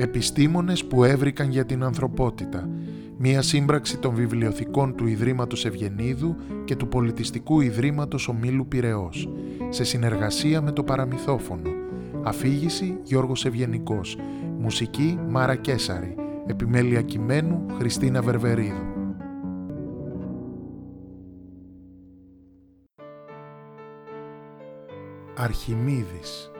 Επιστήμονες που έβρικαν για την ανθρωπότητα. Μία σύμπραξη των βιβλιοθηκών του Ιδρύματος Ευγενίδου και του Πολιτιστικού Ιδρύματος Ομίλου Πυραιός, σε συνεργασία με το Παραμυθόφωνο. Αφήγηση Γιώργος Ευγενικός. Μουσική Μάρα Κέσαρη. Επιμέλεια κειμένου Χριστίνα Βερβερίδου. Αρχιμίδης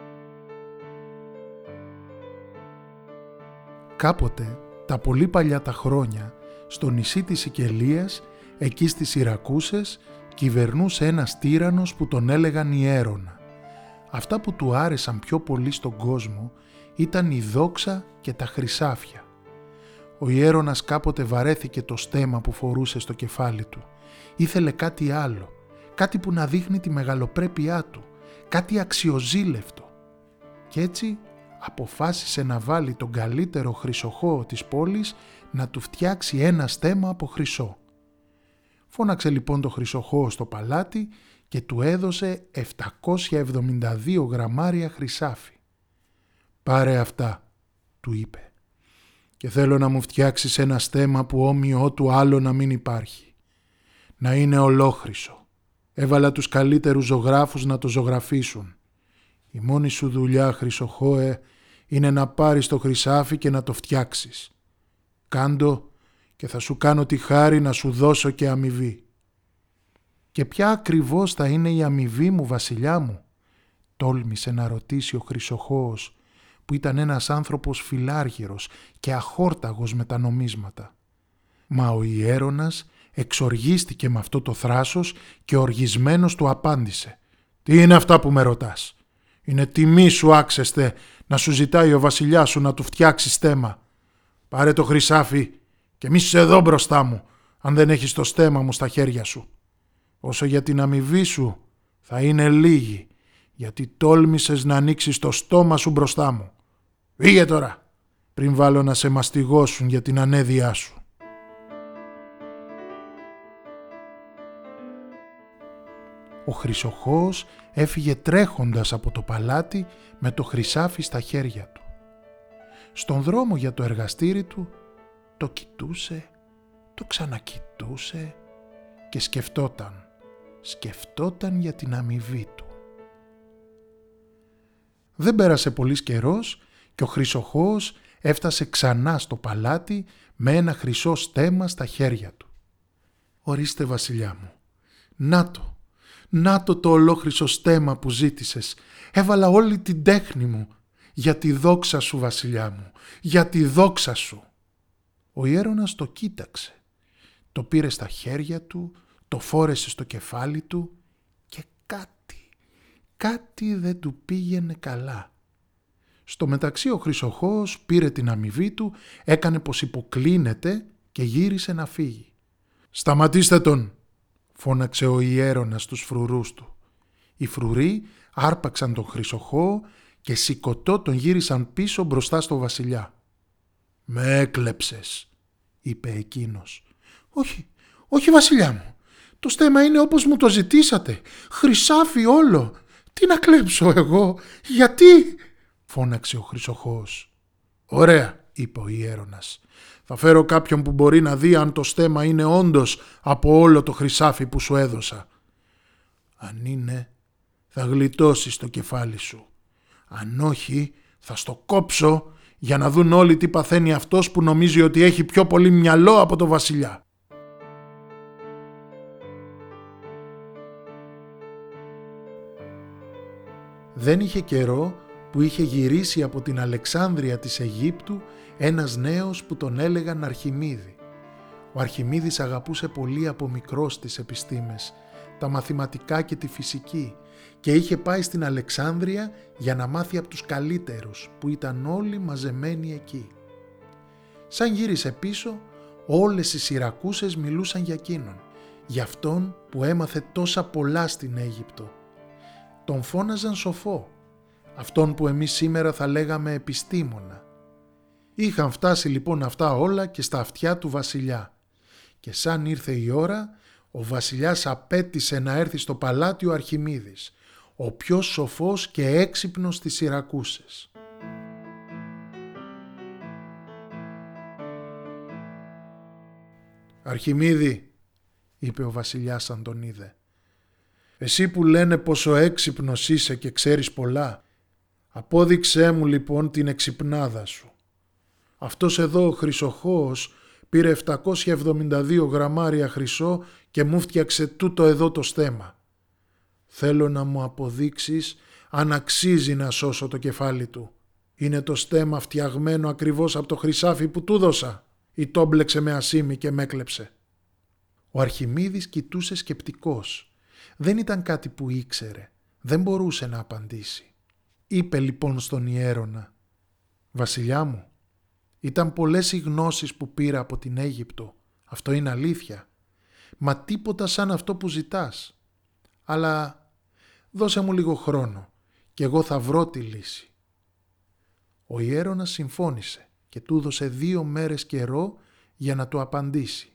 Κάποτε, τα πολύ παλιά τα χρόνια, στο νησί της Σικελίας, εκεί στις Ιρακούσες, κυβερνούσε ένας τύρανος που τον έλεγαν Ιέρονα. Αυτά που του άρεσαν πιο πολύ στον κόσμο ήταν η δόξα και τα χρυσάφια. Ο Ιέρονας κάποτε βαρέθηκε το στέμα που φορούσε στο κεφάλι του. Ήθελε κάτι άλλο, κάτι που να δείχνει τη μεγαλοπρέπειά του, κάτι αξιοζήλευτο. Κι έτσι αποφάσισε να βάλει τον καλύτερο χρυσοχώο της πόλης να του φτιάξει ένα στέμα από χρυσό. Φώναξε λοιπόν το χρυσοχώο στο παλάτι και του έδωσε 772 γραμμάρια χρυσάφι. «Πάρε αυτά», του είπε, «και θέλω να μου φτιάξεις ένα στέμα που όμοιό του άλλο να μην υπάρχει. Να είναι ολόχρυσο. Έβαλα τους καλύτερους ζωγράφους να το ζωγραφίσουν. Η μόνη σου δουλειά, Χρυσοχώε, είναι να πάρεις το χρυσάφι και να το φτιάξεις. Κάντο και θα σου κάνω τη χάρη να σου δώσω και αμοιβή. Και ποια ακριβώς θα είναι η αμοιβή μου, βασιλιά μου, τόλμησε να ρωτήσει ο Χρυσοχώος, που ήταν ένας άνθρωπος φιλάργυρος και αχόρταγος με τα νομίσματα. Μα ο ιέρονας εξοργίστηκε με αυτό το θράσος και οργισμένος του απάντησε «Τι είναι αυτά που με ρωτάς» Είναι τιμή σου άξεστε να σου ζητάει ο βασιλιάς σου να του φτιάξει στέμα. Πάρε το χρυσάφι και μη σε εδώ μπροστά μου, αν δεν έχεις το στέμα μου στα χέρια σου. Όσο για την αμοιβή σου θα είναι λίγη, γιατί τόλμησες να ανοίξεις το στόμα σου μπροστά μου. Φύγε τώρα, πριν βάλω να σε μαστιγώσουν για την ανέδειά σου. Ο Χρυσοχώος έφυγε τρέχοντας από το παλάτι με το χρυσάφι στα χέρια του. Στον δρόμο για το εργαστήρι του το κοιτούσε, το ξανακοιτούσε και σκεφτόταν, σκεφτόταν για την αμοιβή του. Δεν πέρασε πολύς καιρός και ο Χρυσοχώος έφτασε ξανά στο παλάτι με ένα χρυσό στέμα στα χέρια του. «Ορίστε βασιλιά μου, να το, να το το ολόχρυσο στέμα που ζήτησες. Έβαλα όλη την τέχνη μου. Για τη δόξα σου βασιλιά μου. Για τη δόξα σου. Ο ιέρονας το κοίταξε. Το πήρε στα χέρια του, το φόρεσε στο κεφάλι του και κάτι, κάτι δεν του πήγαινε καλά. Στο μεταξύ ο Χρυσοχώος πήρε την αμοιβή του, έκανε πως υποκλίνεται και γύρισε να φύγει. «Σταματήστε τον», φώναξε ο ιέρονας στους φρουρούς του. Οι φρουροί άρπαξαν τον χρυσοχώο και σηκωτό τον γύρισαν πίσω μπροστά στο βασιλιά. «Με έκλεψες», είπε εκείνος. «Όχι, όχι βασιλιά μου. Το στέμα είναι όπως μου το ζητήσατε. Χρυσάφι όλο. Τι να κλέψω εγώ, γιατί» φώναξε ο χρυσοχώος. «Ωραία», είπε ο ιέρονας. Θα φέρω κάποιον που μπορεί να δει αν το στέμα είναι όντως από όλο το χρυσάφι που σου έδωσα. Αν είναι, θα γλιτώσεις το κεφάλι σου. Αν όχι, θα στο κόψω για να δουν όλοι τι παθαίνει αυτός που νομίζει ότι έχει πιο πολύ μυαλό από το βασιλιά. Δεν είχε καιρό που είχε γυρίσει από την Αλεξάνδρεια της Αιγύπτου ένας νέος που τον έλεγαν Αρχιμίδη. Ο Αρχιμίδης αγαπούσε πολύ από μικρός τις επιστήμες, τα μαθηματικά και τη φυσική και είχε πάει στην Αλεξάνδρεια για να μάθει από τους καλύτερους που ήταν όλοι μαζεμένοι εκεί. Σαν γύρισε πίσω, όλες οι Σιρακούσες μιλούσαν για εκείνον, για αυτόν που έμαθε τόσα πολλά στην Αίγυπτο. Τον φώναζαν σοφό, αυτόν που εμείς σήμερα θα λέγαμε επιστήμονα. Είχαν φτάσει λοιπόν αυτά όλα και στα αυτιά του βασιλιά. Και σαν ήρθε η ώρα, ο βασιλιάς απέτησε να έρθει στο παλάτι ο Αρχιμίδης, ο πιο σοφός και έξυπνος της Ιρακούσες. «Αρχιμίδη», είπε ο βασιλιάς αν τον είδε, «εσύ που λένε πόσο έξυπνος είσαι και ξέρεις πολλά, απόδειξέ μου λοιπόν την εξυπνάδα σου. Αυτός εδώ ο Χρυσοχώος πήρε 772 γραμμάρια χρυσό και μου φτιάξε τούτο εδώ το στέμα. Θέλω να μου αποδείξεις αν αξίζει να σώσω το κεφάλι του. Είναι το στέμα φτιαγμένο ακριβώς από το χρυσάφι που του δώσα ή το μπλεξε με ασίμι και με έκλεψε. Ο Αρχιμίδης κοιτούσε σκεπτικός. Δεν ήταν κάτι που ήξερε. Δεν μπορούσε να απαντήσει. Είπε λοιπόν στον ιέρωνα «Βασιλιά μου, ήταν πολλές οι γνώσεις που πήρα από την Αίγυπτο. Αυτό είναι αλήθεια. Μα τίποτα σαν αυτό που ζητάς. Αλλά δώσε μου λίγο χρόνο και εγώ θα βρω τη λύση. Ο ιέρονας συμφώνησε και του έδωσε δύο μέρες καιρό για να του απαντήσει.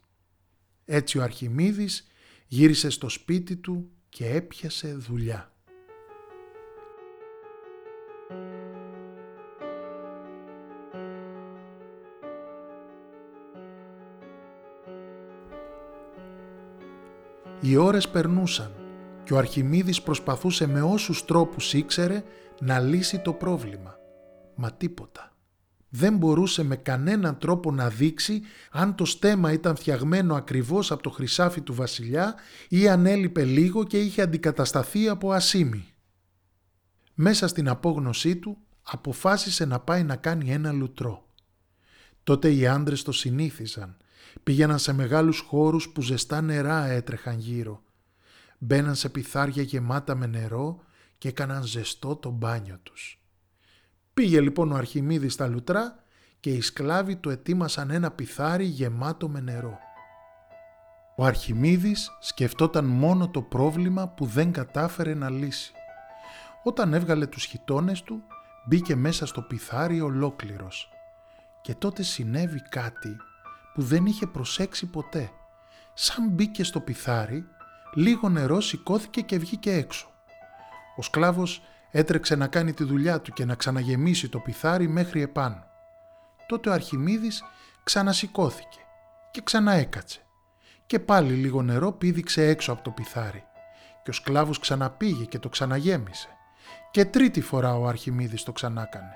Έτσι ο Αρχιμίδης γύρισε στο σπίτι του και έπιασε δουλειά. Οι ώρες περνούσαν και ο Αρχιμίδης προσπαθούσε με όσους τρόπους ήξερε να λύσει το πρόβλημα. Μα τίποτα. Δεν μπορούσε με κανέναν τρόπο να δείξει αν το στέμα ήταν φτιαγμένο ακριβώς από το χρυσάφι του βασιλιά ή αν έλειπε λίγο και είχε αντικατασταθεί από ασίμι. Μέσα στην απόγνωσή του αποφάσισε να πάει να κάνει ένα λουτρό. Τότε οι άντρες το συνήθιζαν Πήγαιναν σε μεγάλους χώρους που ζεστά νερά έτρεχαν γύρω. Μπαίναν σε πιθάρια γεμάτα με νερό και έκαναν ζεστό το μπάνιο τους. Πήγε λοιπόν ο Αρχιμίδης στα λουτρά και οι σκλάβοι του ετοίμασαν ένα πιθάρι γεμάτο με νερό. Ο Αρχιμίδης σκεφτόταν μόνο το πρόβλημα που δεν κατάφερε να λύσει. Όταν έβγαλε τους χιτώνες του, μπήκε μέσα στο πιθάρι ολόκληρος. Και τότε συνέβη κάτι που δεν είχε προσέξει ποτέ. Σαν μπήκε στο πιθάρι, λίγο νερό σηκώθηκε και βγήκε έξω. Ο σκλάβος έτρεξε να κάνει τη δουλειά του και να ξαναγεμίσει το πιθάρι μέχρι επάνω. Τότε ο Αρχιμίδης ξανασηκώθηκε και ξαναέκατσε. Και πάλι λίγο νερό πήδηξε έξω από το πιθάρι και ο σκλάβος ξαναπήγε και το ξαναγέμισε. Και τρίτη φορά ο Αρχιμίδης το ξανάκανε.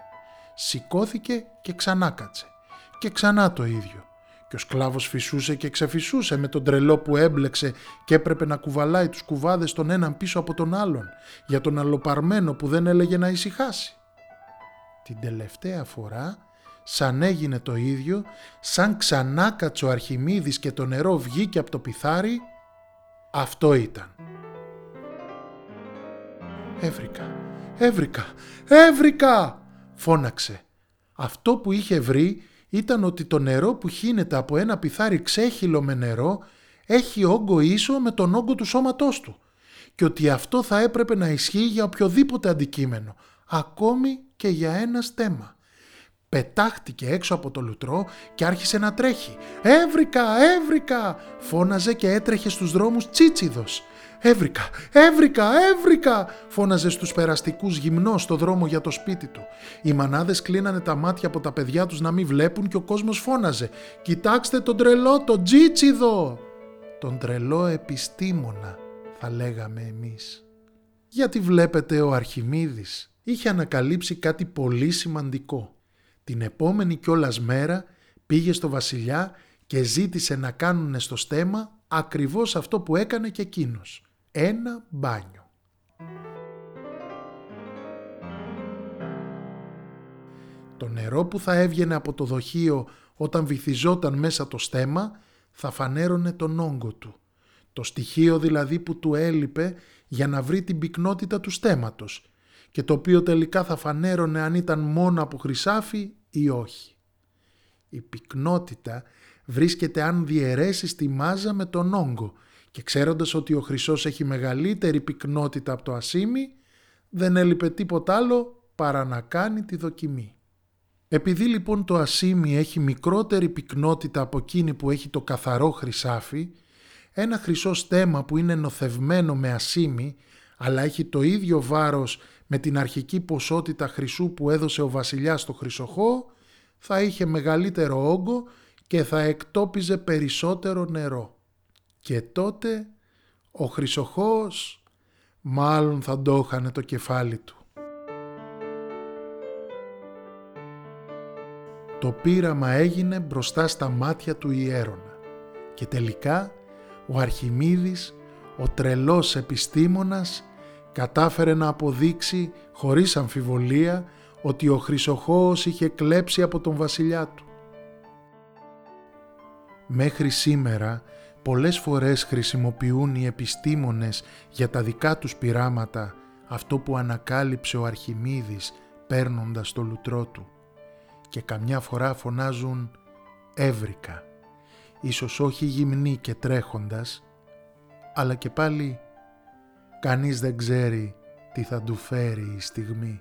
Σηκώθηκε και ξανάκατσε και ξανά το ίδιο και ο σκλάβος φυσούσε και ξεφυσούσε με τον τρελό που έμπλεξε και έπρεπε να κουβαλάει τους κουβάδες τον έναν πίσω από τον άλλον για τον αλλοπαρμένο που δεν έλεγε να ησυχάσει. Την τελευταία φορά, σαν έγινε το ίδιο, σαν ξανά κάτσε ο Αρχιμίδης και το νερό βγήκε από το πιθάρι, αυτό ήταν. «Έβρικα, έβρικα, έβρικα!» φώναξε. Αυτό που είχε βρει ήταν ότι το νερό που χύνεται από ένα πιθάρι ξέχυλο με νερό έχει όγκο ίσο με τον όγκο του σώματός του και ότι αυτό θα έπρεπε να ισχύει για οποιοδήποτε αντικείμενο, ακόμη και για ένα στέμα. Πετάχτηκε έξω από το λουτρό και άρχισε να τρέχει. «Έβρικα! Έβρικα!» φώναζε και έτρεχε στους δρόμους τσίτσιδος. «Έβρικα! Έβρικα! Έβρικα!» φώναζε στους περαστικούς γυμνός στο δρόμο για το σπίτι του. Οι μανάδες κλείνανε τα μάτια από τα παιδιά τους να μην βλέπουν και ο κόσμος φώναζε «Κοιτάξτε τον τρελό, τον τζίτσιδο!» «Τον τρελό επιστήμονα» θα λέγαμε εμείς. Γιατί βλέπετε ο Αρχιμίδης είχε ανακαλύψει κάτι πολύ σημαντικό. Την επόμενη κιόλας μέρα πήγε στο βασιλιά και ζήτησε να κάνουν στο στέμα ακριβώς αυτό που έκανε και εκείνος ένα μπάνιο. Το νερό που θα έβγαινε από το δοχείο όταν βυθιζόταν μέσα το στέμα θα φανέρωνε τον όγκο του. Το στοιχείο δηλαδή που του έλειπε για να βρει την πυκνότητα του στέματος και το οποίο τελικά θα φανέρωνε αν ήταν μόνο από χρυσάφι ή όχι. Η πυκνότητα βρίσκεται αν διαιρέσεις τη μάζα με τον όγκο και ξέροντας ότι ο χρυσός έχει μεγαλύτερη πυκνότητα από το ασίμι, δεν έλειπε τίποτα άλλο παρά να κάνει τη δοκιμή. Επειδή λοιπόν το ασίμι έχει μικρότερη πυκνότητα από εκείνη που έχει το καθαρό χρυσάφι, ένα χρυσό στέμα που είναι νοθευμένο με ασίμι, αλλά έχει το ίδιο βάρος με την αρχική ποσότητα χρυσού που έδωσε ο βασιλιάς στο χρυσοχώ, θα είχε μεγαλύτερο όγκο και θα εκτόπιζε περισσότερο νερό. Και τότε ο Χρυσοχώος μάλλον θα ντόχανε το κεφάλι του. Το πείραμα έγινε μπροστά στα μάτια του ιέρωνα και τελικά ο Αρχιμίδης, ο τρελός επιστήμονας, κατάφερε να αποδείξει χωρίς αμφιβολία ότι ο Χρυσοχώος είχε κλέψει από τον βασιλιά του. Μέχρι σήμερα πολλές φορές χρησιμοποιούν οι επιστήμονες για τα δικά τους πειράματα αυτό που ανακάλυψε ο Αρχιμίδης παίρνοντας το λουτρό του και καμιά φορά φωνάζουν «έβρικα», ίσως όχι γυμνή και τρέχοντας, αλλά και πάλι κανείς δεν ξέρει τι θα του φέρει η στιγμή.